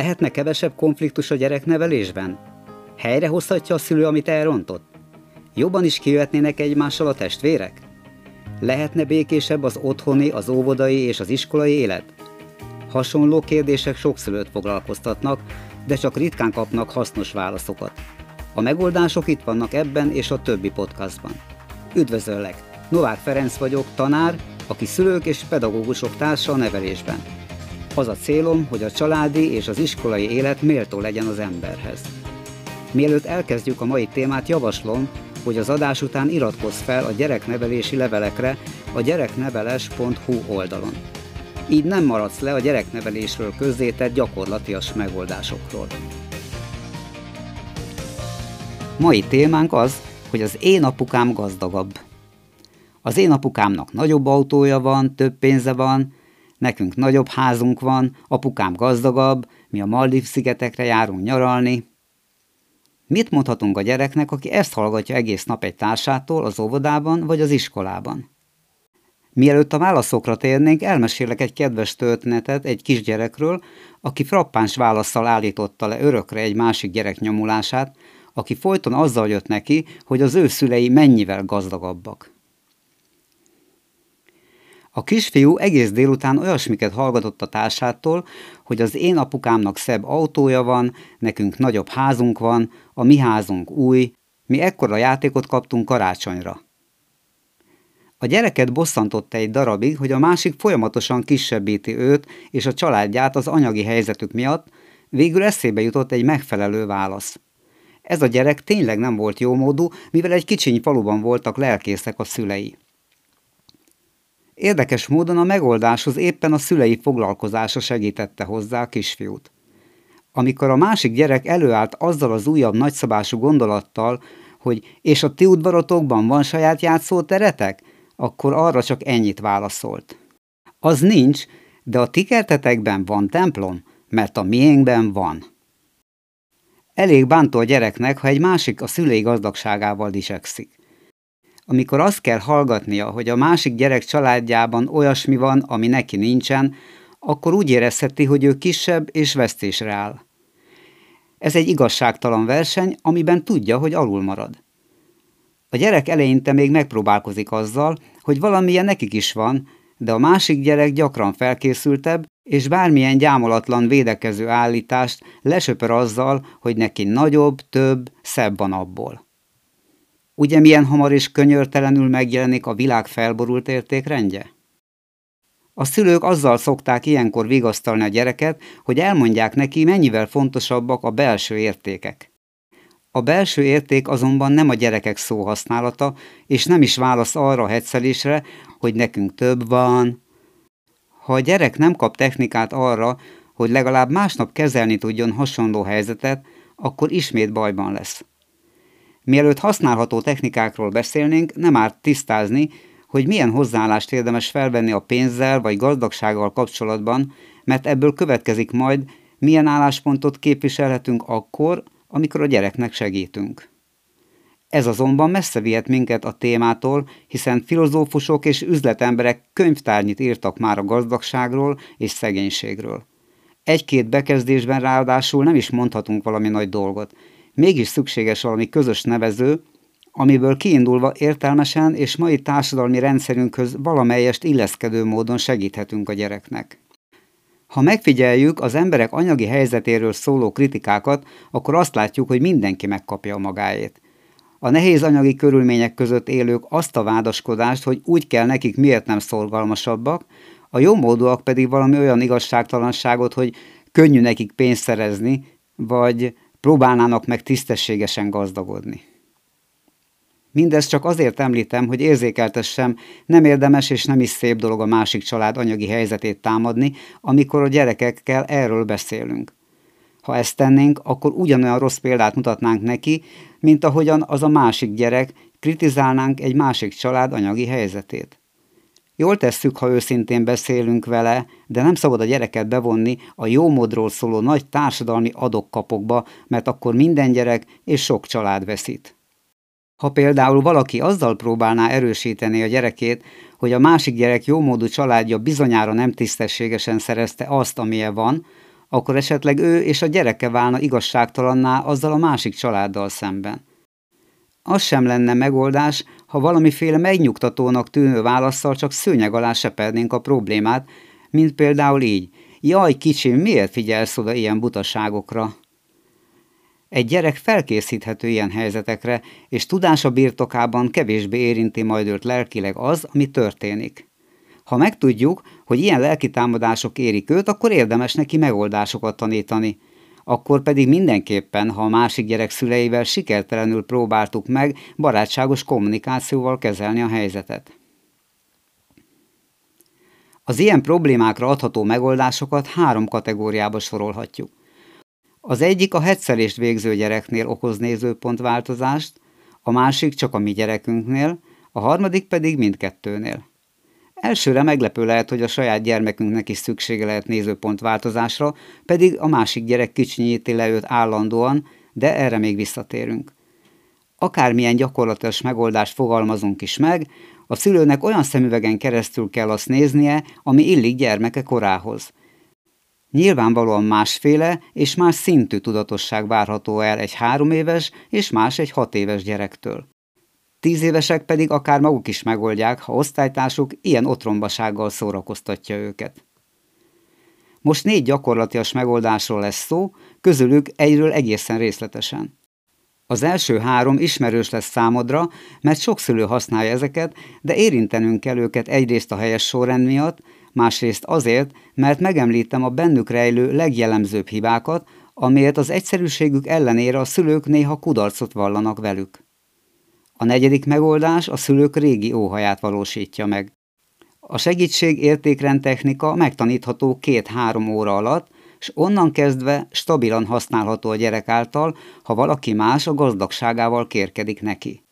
Lehetne kevesebb konfliktus a gyereknevelésben? Helyrehozhatja a szülő, amit elrontott? Jobban is kijöhetnének egymással a testvérek? Lehetne békésebb az otthoni, az óvodai és az iskolai élet? Hasonló kérdések sok szülőt foglalkoztatnak, de csak ritkán kapnak hasznos válaszokat. A megoldások itt vannak ebben és a többi podcastban. Üdvözöllek! Novák Ferenc vagyok, tanár, aki szülők és pedagógusok társa a nevelésben. Az a célom, hogy a családi és az iskolai élet méltó legyen az emberhez. Mielőtt elkezdjük a mai témát, javaslom, hogy az adás után iratkozz fel a gyereknevelési levelekre a gyerekneveles.hu oldalon. Így nem maradsz le a gyereknevelésről közzétett gyakorlatias megoldásokról. Mai témánk az, hogy az én apukám gazdagabb. Az én apukámnak nagyobb autója van, több pénze van, nekünk nagyobb házunk van, apukám gazdagabb, mi a Maldiv szigetekre járunk nyaralni. Mit mondhatunk a gyereknek, aki ezt hallgatja egész nap egy társától az óvodában vagy az iskolában? Mielőtt a válaszokra térnénk, elmesélek egy kedves történetet egy kisgyerekről, aki frappáns válaszsal állította le örökre egy másik gyerek nyomulását, aki folyton azzal jött neki, hogy az ő szülei mennyivel gazdagabbak. A kisfiú egész délután olyasmiket hallgatott a társától, hogy az én apukámnak szebb autója van, nekünk nagyobb házunk van, a mi házunk új, mi ekkora játékot kaptunk karácsonyra. A gyereket bosszantotta egy darabig, hogy a másik folyamatosan kisebbíti őt és a családját az anyagi helyzetük miatt, végül eszébe jutott egy megfelelő válasz. Ez a gyerek tényleg nem volt jómódú, mivel egy kicsiny faluban voltak lelkészek a szülei. Érdekes módon a megoldáshoz éppen a szülei foglalkozása segítette hozzá a kisfiút. Amikor a másik gyerek előállt azzal az újabb nagyszabású gondolattal, hogy és a ti udvarotokban van saját játszóteretek, akkor arra csak ennyit válaszolt. Az nincs, de a ti kertetekben van templom, mert a miénkben van. Elég bántó a gyereknek, ha egy másik a szülei gazdagságával dicsekszik amikor azt kell hallgatnia, hogy a másik gyerek családjában olyasmi van, ami neki nincsen, akkor úgy érezheti, hogy ő kisebb és vesztésre áll. Ez egy igazságtalan verseny, amiben tudja, hogy alul marad. A gyerek eleinte még megpróbálkozik azzal, hogy valamilyen nekik is van, de a másik gyerek gyakran felkészültebb, és bármilyen gyámolatlan védekező állítást lesöpör azzal, hogy neki nagyobb, több, szebb van abból. Ugye milyen hamar és könyörtelenül megjelenik a világ felborult értékrendje? A szülők azzal szokták ilyenkor vigasztalni a gyereket, hogy elmondják neki, mennyivel fontosabbak a belső értékek. A belső érték azonban nem a gyerekek szóhasználata, és nem is válasz arra a hetszelésre, hogy nekünk több van. Ha a gyerek nem kap technikát arra, hogy legalább másnap kezelni tudjon hasonló helyzetet, akkor ismét bajban lesz. Mielőtt használható technikákról beszélnénk, nem árt tisztázni, hogy milyen hozzáállást érdemes felvenni a pénzzel vagy gazdagsággal kapcsolatban, mert ebből következik majd, milyen álláspontot képviselhetünk akkor, amikor a gyereknek segítünk. Ez azonban messze vihet minket a témától, hiszen filozófusok és üzletemberek könyvtárnyit írtak már a gazdagságról és szegénységről. Egy-két bekezdésben ráadásul nem is mondhatunk valami nagy dolgot, mégis szükséges valami közös nevező, amiből kiindulva értelmesen és mai társadalmi rendszerünkhöz valamelyest illeszkedő módon segíthetünk a gyereknek. Ha megfigyeljük az emberek anyagi helyzetéről szóló kritikákat, akkor azt látjuk, hogy mindenki megkapja a magáét. A nehéz anyagi körülmények között élők azt a vádaskodást, hogy úgy kell nekik miért nem szorgalmasabbak, a jómódúak pedig valami olyan igazságtalanságot, hogy könnyű nekik pénzt szerezni, vagy próbálnának meg tisztességesen gazdagodni. Mindezt csak azért említem, hogy érzékeltessem, nem érdemes és nem is szép dolog a másik család anyagi helyzetét támadni, amikor a gyerekekkel erről beszélünk. Ha ezt tennénk, akkor ugyanolyan rossz példát mutatnánk neki, mint ahogyan az a másik gyerek kritizálnánk egy másik család anyagi helyzetét. Jól tesszük, ha őszintén beszélünk vele, de nem szabad a gyereket bevonni a jó módról szóló nagy társadalmi adokkapokba, mert akkor minden gyerek és sok család veszít. Ha például valaki azzal próbálná erősíteni a gyerekét, hogy a másik gyerek jómódú családja bizonyára nem tisztességesen szerezte azt, amilyen van, akkor esetleg ő és a gyereke válna igazságtalanná azzal a másik családdal szemben. Az sem lenne megoldás, ha valamiféle megnyugtatónak tűnő válaszsal csak szőnyeg alá sepednénk a problémát, mint például így, jaj kicsim, miért figyelsz oda ilyen butaságokra? Egy gyerek felkészíthető ilyen helyzetekre, és tudása birtokában kevésbé érinti majd őt lelkileg az, ami történik. Ha megtudjuk, hogy ilyen lelki támadások érik őt, akkor érdemes neki megoldásokat tanítani. Akkor pedig mindenképpen, ha a másik gyerek szüleivel sikertelenül próbáltuk meg barátságos kommunikációval kezelni a helyzetet. Az ilyen problémákra adható megoldásokat három kategóriába sorolhatjuk. Az egyik a hetszelést végző gyereknél okoz nézőpontváltozást, a másik csak a mi gyerekünknél, a harmadik pedig mindkettőnél. Elsőre meglepő lehet, hogy a saját gyermekünknek is szüksége lehet nézőpontváltozásra, pedig a másik gyerek kicsinyíti le őt állandóan, de erre még visszatérünk. Akármilyen gyakorlatilag megoldást fogalmazunk is meg, a szülőnek olyan szemüvegen keresztül kell azt néznie, ami illik gyermeke korához – Nyilvánvalóan másféle és más szintű tudatosság várható el egy három éves és más egy hat éves gyerektől. Tíz évesek pedig akár maguk is megoldják, ha osztálytársuk ilyen otrombasággal szórakoztatja őket. Most négy gyakorlatias megoldásról lesz szó, közülük egyről egészen részletesen. Az első három ismerős lesz számodra, mert sok szülő használja ezeket, de érintenünk kell őket egyrészt a helyes sorrend miatt, másrészt azért, mert megemlítem a bennük rejlő legjellemzőbb hibákat, amiért az egyszerűségük ellenére a szülők néha kudarcot vallanak velük. A negyedik megoldás a szülők régi óhaját valósítja meg. A segítség értékrend technika megtanítható két-három óra alatt, és onnan kezdve stabilan használható a gyerek által, ha valaki más a gazdagságával kérkedik neki.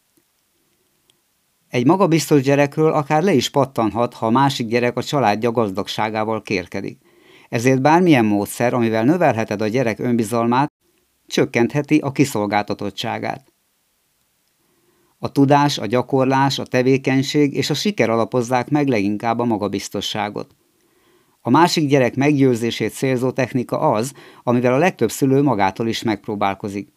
Egy magabiztos gyerekről akár le is pattanhat, ha a másik gyerek a családja gazdagságával kérkedik. Ezért bármilyen módszer, amivel növelheted a gyerek önbizalmát, csökkentheti a kiszolgáltatottságát. A tudás, a gyakorlás, a tevékenység és a siker alapozzák meg leginkább a magabiztosságot. A másik gyerek meggyőzését célzó technika az, amivel a legtöbb szülő magától is megpróbálkozik.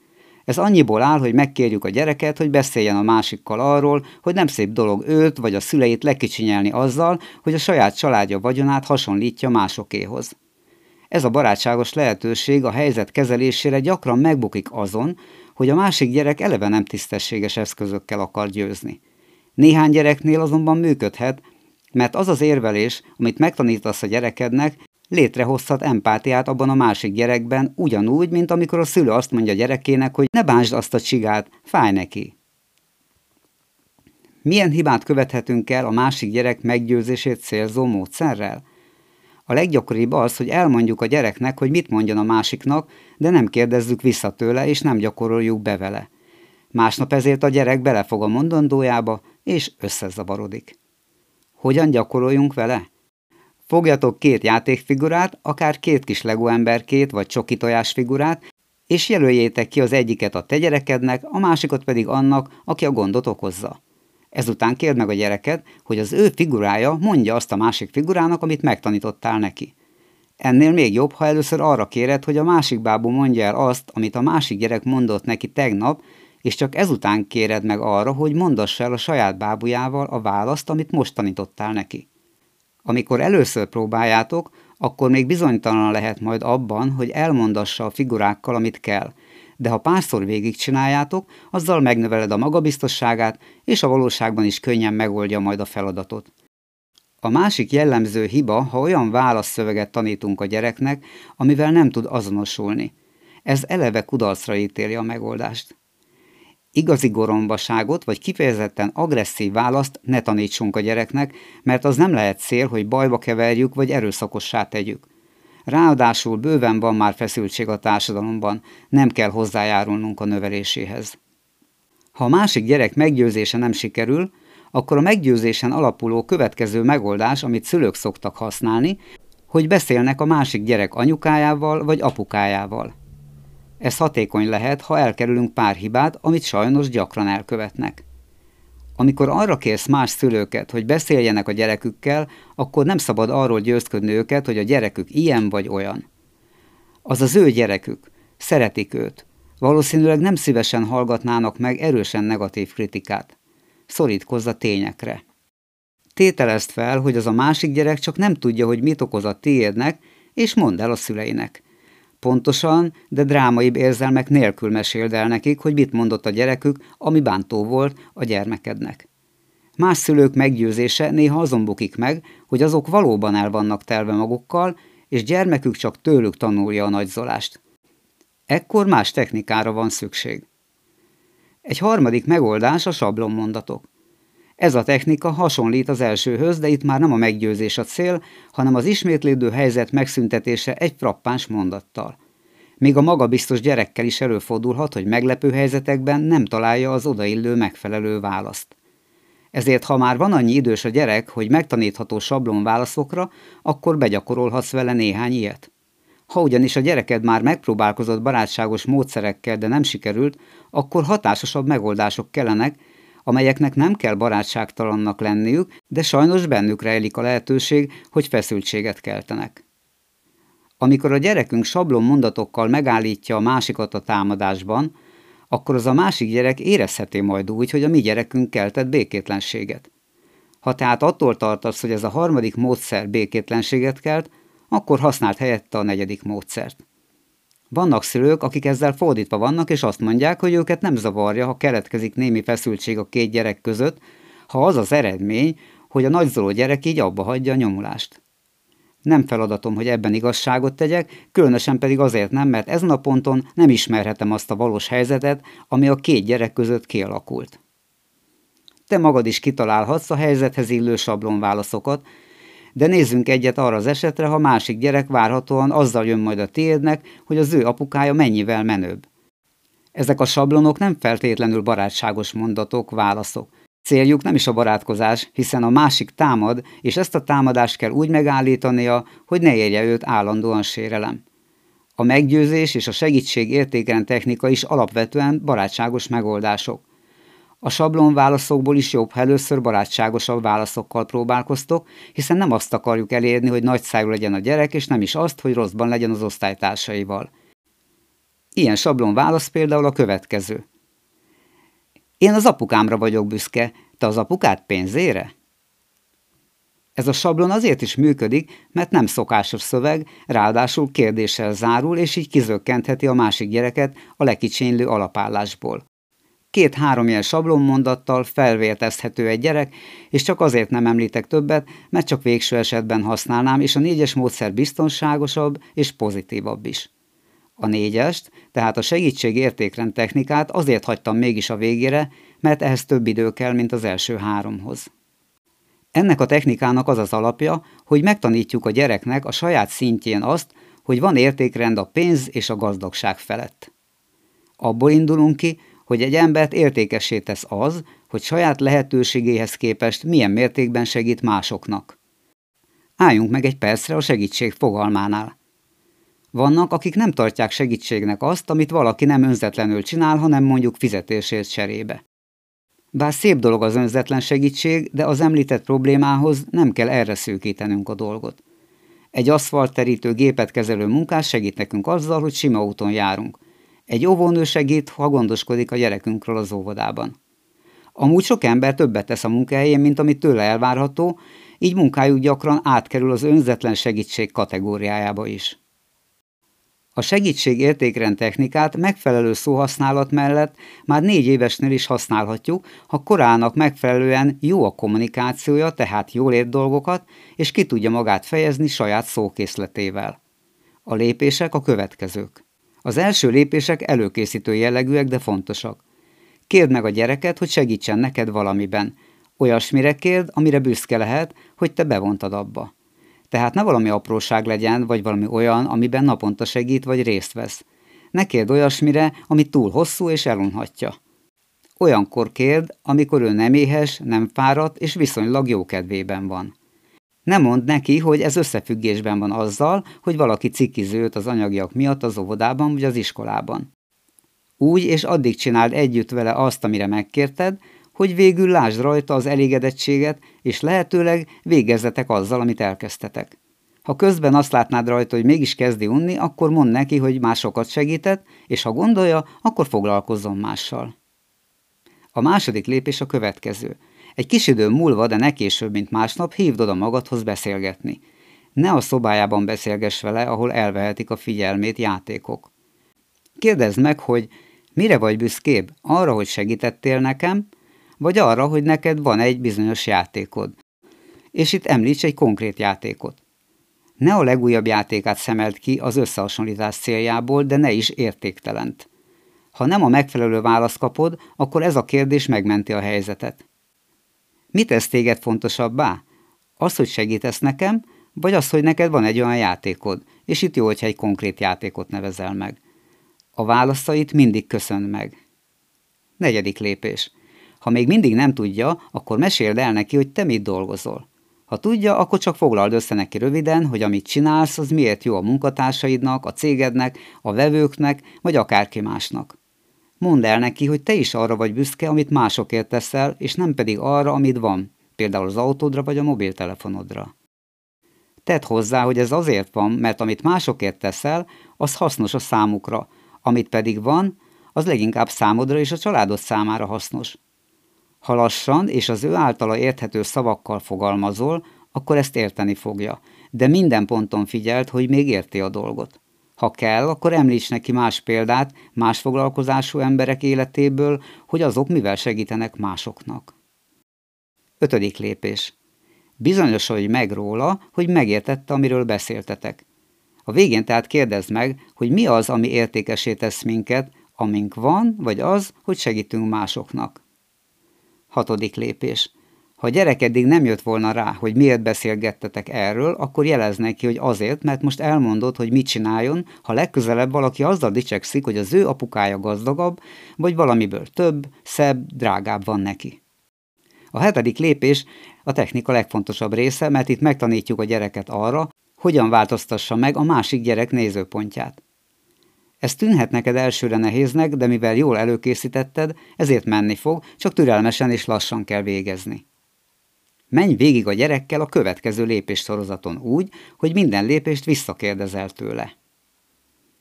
Ez annyiból áll, hogy megkérjük a gyereket, hogy beszéljen a másikkal arról, hogy nem szép dolog őt vagy a szüleit lekicsinyelni azzal, hogy a saját családja vagyonát hasonlítja másokéhoz. Ez a barátságos lehetőség a helyzet kezelésére gyakran megbukik azon, hogy a másik gyerek eleve nem tisztességes eszközökkel akar győzni. Néhány gyereknél azonban működhet, mert az az érvelés, amit megtanítasz a gyerekednek, létrehozhat empátiát abban a másik gyerekben, ugyanúgy, mint amikor a szülő azt mondja a gyerekének, hogy ne bánsd azt a csigát, fáj neki. Milyen hibát követhetünk el a másik gyerek meggyőzését célzó módszerrel? A leggyakoribb az, hogy elmondjuk a gyereknek, hogy mit mondjon a másiknak, de nem kérdezzük vissza tőle, és nem gyakoroljuk be vele. Másnap ezért a gyerek belefog a mondandójába, és összezavarodik. Hogyan gyakoroljunk vele? Fogjatok két játékfigurát, akár két kis Lego vagy csoki figurát, és jelöljétek ki az egyiket a te gyerekednek, a másikat pedig annak, aki a gondot okozza. Ezután kérd meg a gyereket, hogy az ő figurája mondja azt a másik figurának, amit megtanítottál neki. Ennél még jobb, ha először arra kéred, hogy a másik bábú mondja el azt, amit a másik gyerek mondott neki tegnap, és csak ezután kéred meg arra, hogy mondassa el a saját bábujával a választ, amit most tanítottál neki. Amikor először próbáljátok, akkor még bizonytalan lehet majd abban, hogy elmondassa a figurákkal, amit kell, de ha párszor végigcsináljátok, azzal megnöveled a magabiztosságát, és a valóságban is könnyen megoldja majd a feladatot. A másik jellemző hiba, ha olyan válaszszöveget tanítunk a gyereknek, amivel nem tud azonosulni. Ez eleve kudarcra ítéli a megoldást. Igazi gorombaságot vagy kifejezetten agresszív választ ne tanítsunk a gyereknek, mert az nem lehet cél, hogy bajba keverjük vagy erőszakossá tegyük. Ráadásul bőven van már feszültség a társadalomban, nem kell hozzájárulnunk a növeléséhez. Ha a másik gyerek meggyőzése nem sikerül, akkor a meggyőzésen alapuló következő megoldás, amit szülők szoktak használni, hogy beszélnek a másik gyerek anyukájával vagy apukájával. Ez hatékony lehet, ha elkerülünk pár hibát, amit sajnos gyakran elkövetnek. Amikor arra kérsz más szülőket, hogy beszéljenek a gyerekükkel, akkor nem szabad arról győzködni őket, hogy a gyerekük ilyen vagy olyan. Az az ő gyerekük, szeretik őt. Valószínűleg nem szívesen hallgatnának meg erősen negatív kritikát. Szorítkozz tényekre. Tételezd fel, hogy az a másik gyerek csak nem tudja, hogy mit okoz a tiédnek, és mondd el a szüleinek. Pontosan, de drámaibb érzelmek nélkül meséld el nekik, hogy mit mondott a gyerekük, ami bántó volt a gyermekednek. Más szülők meggyőzése néha azon bukik meg, hogy azok valóban el vannak telve magukkal, és gyermekük csak tőlük tanulja a nagyzolást. Ekkor más technikára van szükség. Egy harmadik megoldás a sablonmondatok. Ez a technika hasonlít az elsőhöz, de itt már nem a meggyőzés a cél, hanem az ismétlődő helyzet megszüntetése egy frappáns mondattal. Még a magabiztos gyerekkel is előfordulhat, hogy meglepő helyzetekben nem találja az odaillő megfelelő választ. Ezért, ha már van annyi idős a gyerek, hogy megtanítható sablon válaszokra, akkor begyakorolhatsz vele néhány ilyet. Ha ugyanis a gyereked már megpróbálkozott barátságos módszerekkel, de nem sikerült, akkor hatásosabb megoldások kellenek, amelyeknek nem kell barátságtalannak lenniük, de sajnos bennük rejlik a lehetőség, hogy feszültséget keltenek. Amikor a gyerekünk sablon mondatokkal megállítja a másikat a támadásban, akkor az a másik gyerek érezheti majd úgy, hogy a mi gyerekünk keltett békétlenséget. Ha tehát attól tartasz, hogy ez a harmadik módszer békétlenséget kelt, akkor használd helyette a negyedik módszert. Vannak szülők, akik ezzel fordítva vannak, és azt mondják, hogy őket nem zavarja, ha keletkezik némi feszültség a két gyerek között, ha az az eredmény, hogy a nagyzoló gyerek így abba hagyja a nyomulást. Nem feladatom, hogy ebben igazságot tegyek, különösen pedig azért nem, mert ezen a ponton nem ismerhetem azt a valós helyzetet, ami a két gyerek között kialakult. Te magad is kitalálhatsz a helyzethez illő sablonválaszokat, de nézzünk egyet arra az esetre, ha másik gyerek várhatóan azzal jön majd a tiédnek, hogy az ő apukája mennyivel menőbb. Ezek a sablonok nem feltétlenül barátságos mondatok, válaszok. Céljuk nem is a barátkozás, hiszen a másik támad, és ezt a támadást kell úgy megállítania, hogy ne érje őt állandóan sérelem. A meggyőzés és a segítség értékrend technika is alapvetően barátságos megoldások. A sablon válaszokból is jobb, ha először barátságosabb válaszokkal próbálkoztok, hiszen nem azt akarjuk elérni, hogy nagyszájú legyen a gyerek, és nem is azt, hogy rosszban legyen az osztálytársaival. Ilyen sablon válasz például a következő. Én az apukámra vagyok büszke, te az apukát pénzére? Ez a sablon azért is működik, mert nem szokásos szöveg, ráadásul kérdéssel zárul, és így kizökkentheti a másik gyereket a lekicsinylő alapállásból. Két-három ilyen sablonmondattal felvértezhető egy gyerek, és csak azért nem említek többet, mert csak végső esetben használnám, és a négyes módszer biztonságosabb és pozitívabb is. A négyest, tehát a segítség értékrend technikát azért hagytam mégis a végére, mert ehhez több idő kell, mint az első háromhoz. Ennek a technikának az az alapja, hogy megtanítjuk a gyereknek a saját szintjén azt, hogy van értékrend a pénz és a gazdagság felett. Abból indulunk ki, hogy egy embert értékessé tesz az, hogy saját lehetőségéhez képest milyen mértékben segít másoknak. Álljunk meg egy percre a segítség fogalmánál. Vannak, akik nem tartják segítségnek azt, amit valaki nem önzetlenül csinál, hanem mondjuk fizetésért cserébe. Bár szép dolog az önzetlen segítség, de az említett problémához nem kell erre szűkítenünk a dolgot. Egy aszfaltterítő gépet kezelő munkás segít nekünk azzal, hogy sima úton járunk – egy óvónő segít, ha gondoskodik a gyerekünkről az óvodában. Amúgy sok ember többet tesz a munkahelyén, mint amit tőle elvárható, így munkájuk gyakran átkerül az önzetlen segítség kategóriájába is. A segítség értékrend technikát megfelelő szóhasználat mellett már négy évesnél is használhatjuk, ha korának megfelelően jó a kommunikációja, tehát jól ért dolgokat, és ki tudja magát fejezni saját szókészletével. A lépések a következők. Az első lépések előkészítő jellegűek, de fontosak. Kérd meg a gyereket, hogy segítsen neked valamiben. Olyasmire kérd, amire büszke lehet, hogy te bevontad abba. Tehát ne valami apróság legyen, vagy valami olyan, amiben naponta segít, vagy részt vesz. Ne kérd olyasmire, ami túl hosszú és elunhatja. Olyankor kérd, amikor ő nem éhes, nem fáradt és viszonylag jó kedvében van. Nem mond neki, hogy ez összefüggésben van azzal, hogy valaki cikizőt az anyagiak miatt az óvodában vagy az iskolában. Úgy és addig csináld együtt vele azt, amire megkérted, hogy végül lásd rajta az elégedettséget, és lehetőleg végezzetek azzal, amit elkezdtetek. Ha közben azt látnád rajta, hogy mégis kezdi unni, akkor mondd neki, hogy másokat segített, és ha gondolja, akkor foglalkozzon mással. A második lépés a következő. Egy kis idő múlva, de ne később, mint másnap, hívd oda magadhoz beszélgetni. Ne a szobájában beszélgess vele, ahol elvehetik a figyelmét játékok. Kérdezd meg, hogy mire vagy büszkébb? Arra, hogy segítettél nekem, vagy arra, hogy neked van egy bizonyos játékod. És itt említs egy konkrét játékot. Ne a legújabb játékát szemelt ki az összehasonlítás céljából, de ne is értéktelent. Ha nem a megfelelő választ kapod, akkor ez a kérdés megmenti a helyzetet. Mit tesz téged fontosabbá? Az, hogy segítesz nekem, vagy az, hogy neked van egy olyan játékod, és itt jó, hogyha egy konkrét játékot nevezel meg. A válaszait mindig köszön meg. Negyedik lépés. Ha még mindig nem tudja, akkor meséld el neki, hogy te mit dolgozol. Ha tudja, akkor csak foglald össze neki röviden, hogy amit csinálsz, az miért jó a munkatársaidnak, a cégednek, a vevőknek, vagy akárki másnak. Mondd el neki, hogy te is arra vagy büszke, amit másokért teszel, és nem pedig arra, amit van, például az autódra vagy a mobiltelefonodra. Tedd hozzá, hogy ez azért van, mert amit másokért teszel, az hasznos a számukra, amit pedig van, az leginkább számodra és a családod számára hasznos. Ha lassan és az ő általa érthető szavakkal fogalmazol, akkor ezt érteni fogja, de minden ponton figyelt, hogy még érti a dolgot. Ha kell, akkor említs neki más példát, más foglalkozású emberek életéből, hogy azok mivel segítenek másoknak. Ötödik lépés. Bizonyosodj meg róla, hogy megértette, amiről beszéltetek. A végén tehát kérdezd meg, hogy mi az, ami értékesé tesz minket, amink van, vagy az, hogy segítünk másoknak. Hatodik lépés. Ha a gyerek eddig nem jött volna rá, hogy miért beszélgettetek erről, akkor jelez neki, hogy azért, mert most elmondod, hogy mit csináljon, ha legközelebb valaki azzal dicsekszik, hogy az ő apukája gazdagabb, vagy valamiből több, szebb, drágább van neki. A hetedik lépés a technika legfontosabb része, mert itt megtanítjuk a gyereket arra, hogyan változtassa meg a másik gyerek nézőpontját. Ez tűnhet neked elsőre nehéznek, de mivel jól előkészítetted, ezért menni fog, csak türelmesen és lassan kell végezni. Menj végig a gyerekkel a következő lépés sorozaton úgy, hogy minden lépést visszakérdezel tőle.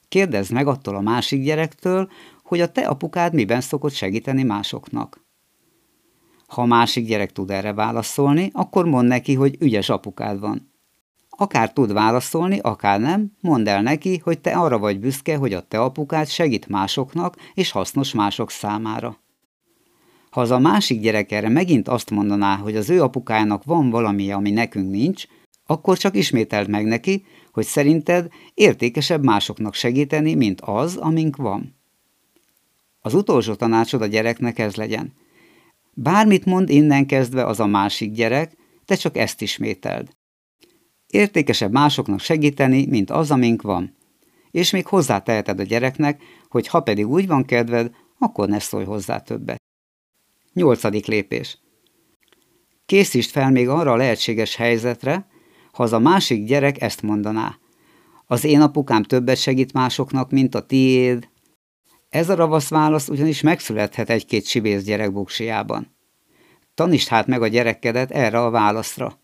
Kérdezd meg attól a másik gyerektől, hogy a te apukád miben szokott segíteni másoknak. Ha a másik gyerek tud erre válaszolni, akkor mondd neki, hogy ügyes apukád van. Akár tud válaszolni, akár nem, mondd el neki, hogy te arra vagy büszke, hogy a te apukád segít másoknak és hasznos mások számára. Ha az a másik gyerek erre megint azt mondaná, hogy az ő apukájának van valami, ami nekünk nincs, akkor csak ismételd meg neki, hogy szerinted értékesebb másoknak segíteni, mint az, amink van. Az utolsó tanácsod a gyereknek ez legyen. Bármit mond innen kezdve az a másik gyerek, te csak ezt ismételd. Értékesebb másoknak segíteni, mint az, amink van. És még hozzáteheted a gyereknek, hogy ha pedig úgy van kedved, akkor ne szólj hozzá többet. Nyolcadik lépés. Készítsd fel még arra a lehetséges helyzetre, ha az a másik gyerek ezt mondaná. Az én apukám többet segít másoknak, mint a tiéd. Ez a ravasz válasz ugyanis megszülethet egy-két sibész gyerek buksiában. Tanítsd hát meg a gyerekedet erre a válaszra.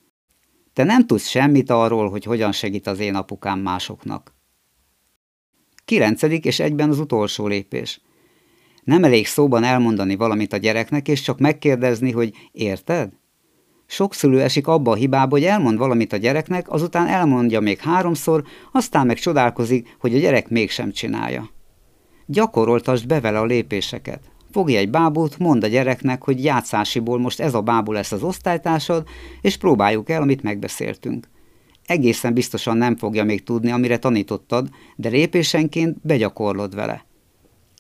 Te nem tudsz semmit arról, hogy hogyan segít az én apukám másoknak. Kilencedik és egyben az utolsó lépés. Nem elég szóban elmondani valamit a gyereknek, és csak megkérdezni, hogy érted? Sok szülő esik abba a hibába, hogy elmond valamit a gyereknek, azután elmondja még háromszor, aztán meg csodálkozik, hogy a gyerek mégsem csinálja. Gyakoroltasd be vele a lépéseket. Fogj egy bábút, mondd a gyereknek, hogy játszásiból most ez a bábú lesz az osztálytársad, és próbáljuk el, amit megbeszéltünk. Egészen biztosan nem fogja még tudni, amire tanítottad, de lépésenként begyakorlod vele.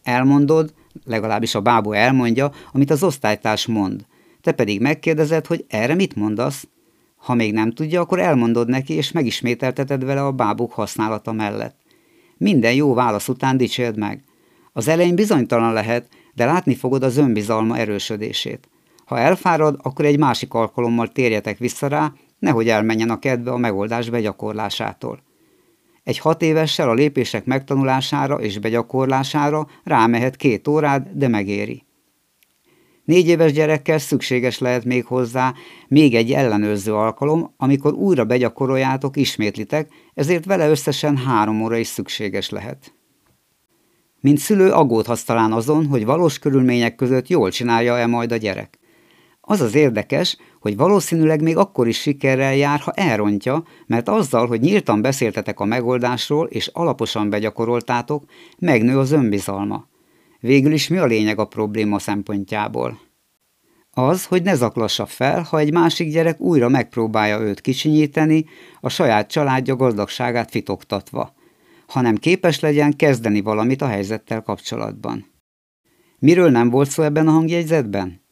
Elmondod, legalábbis a bábú elmondja, amit az osztálytárs mond. Te pedig megkérdezed, hogy erre mit mondasz? Ha még nem tudja, akkor elmondod neki, és megismételteted vele a bábuk használata mellett. Minden jó válasz után dicsérd meg. Az elején bizonytalan lehet, de látni fogod az önbizalma erősödését. Ha elfárad, akkor egy másik alkalommal térjetek vissza rá, nehogy elmenjen a kedve a megoldás begyakorlásától. Egy hat évessel a lépések megtanulására és begyakorlására rámehet két órád, de megéri. Négy éves gyerekkel szükséges lehet még hozzá még egy ellenőrző alkalom, amikor újra begyakoroljátok, ismétlitek, ezért vele összesen három óra is szükséges lehet. Mint szülő aggódhatsz talán azon, hogy valós körülmények között jól csinálja-e majd a gyerek. Az az érdekes, hogy valószínűleg még akkor is sikerrel jár, ha elrontja, mert azzal, hogy nyíltan beszéltetek a megoldásról és alaposan begyakoroltátok, megnő az önbizalma. Végül is mi a lényeg a probléma szempontjából? Az, hogy ne zaklassa fel, ha egy másik gyerek újra megpróbálja őt kicsinyíteni, a saját családja gazdagságát fitoktatva, hanem képes legyen kezdeni valamit a helyzettel kapcsolatban. Miről nem volt szó ebben a hangjegyzetben?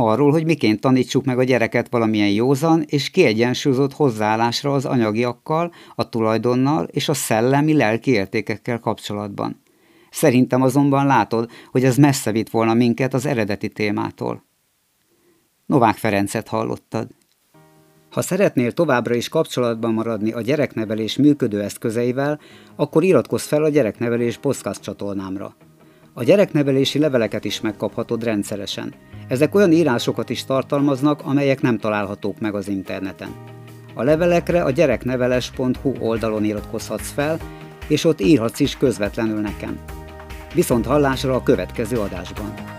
Arról, hogy miként tanítsuk meg a gyereket valamilyen józan és kiegyensúlyozott hozzáállásra az anyagiakkal, a tulajdonnal és a szellemi lelki értékekkel kapcsolatban. Szerintem azonban látod, hogy ez messze vitt volna minket az eredeti témától. Novák Ferencet hallottad. Ha szeretnél továbbra is kapcsolatban maradni a gyereknevelés működő eszközeivel, akkor iratkozz fel a Gyereknevelés podcast csatornámra. A gyereknevelési leveleket is megkaphatod rendszeresen. Ezek olyan írásokat is tartalmaznak, amelyek nem találhatók meg az interneten. A levelekre a gyerekneveles.hu oldalon iratkozhatsz fel, és ott írhatsz is közvetlenül nekem. Viszont hallásra a következő adásban.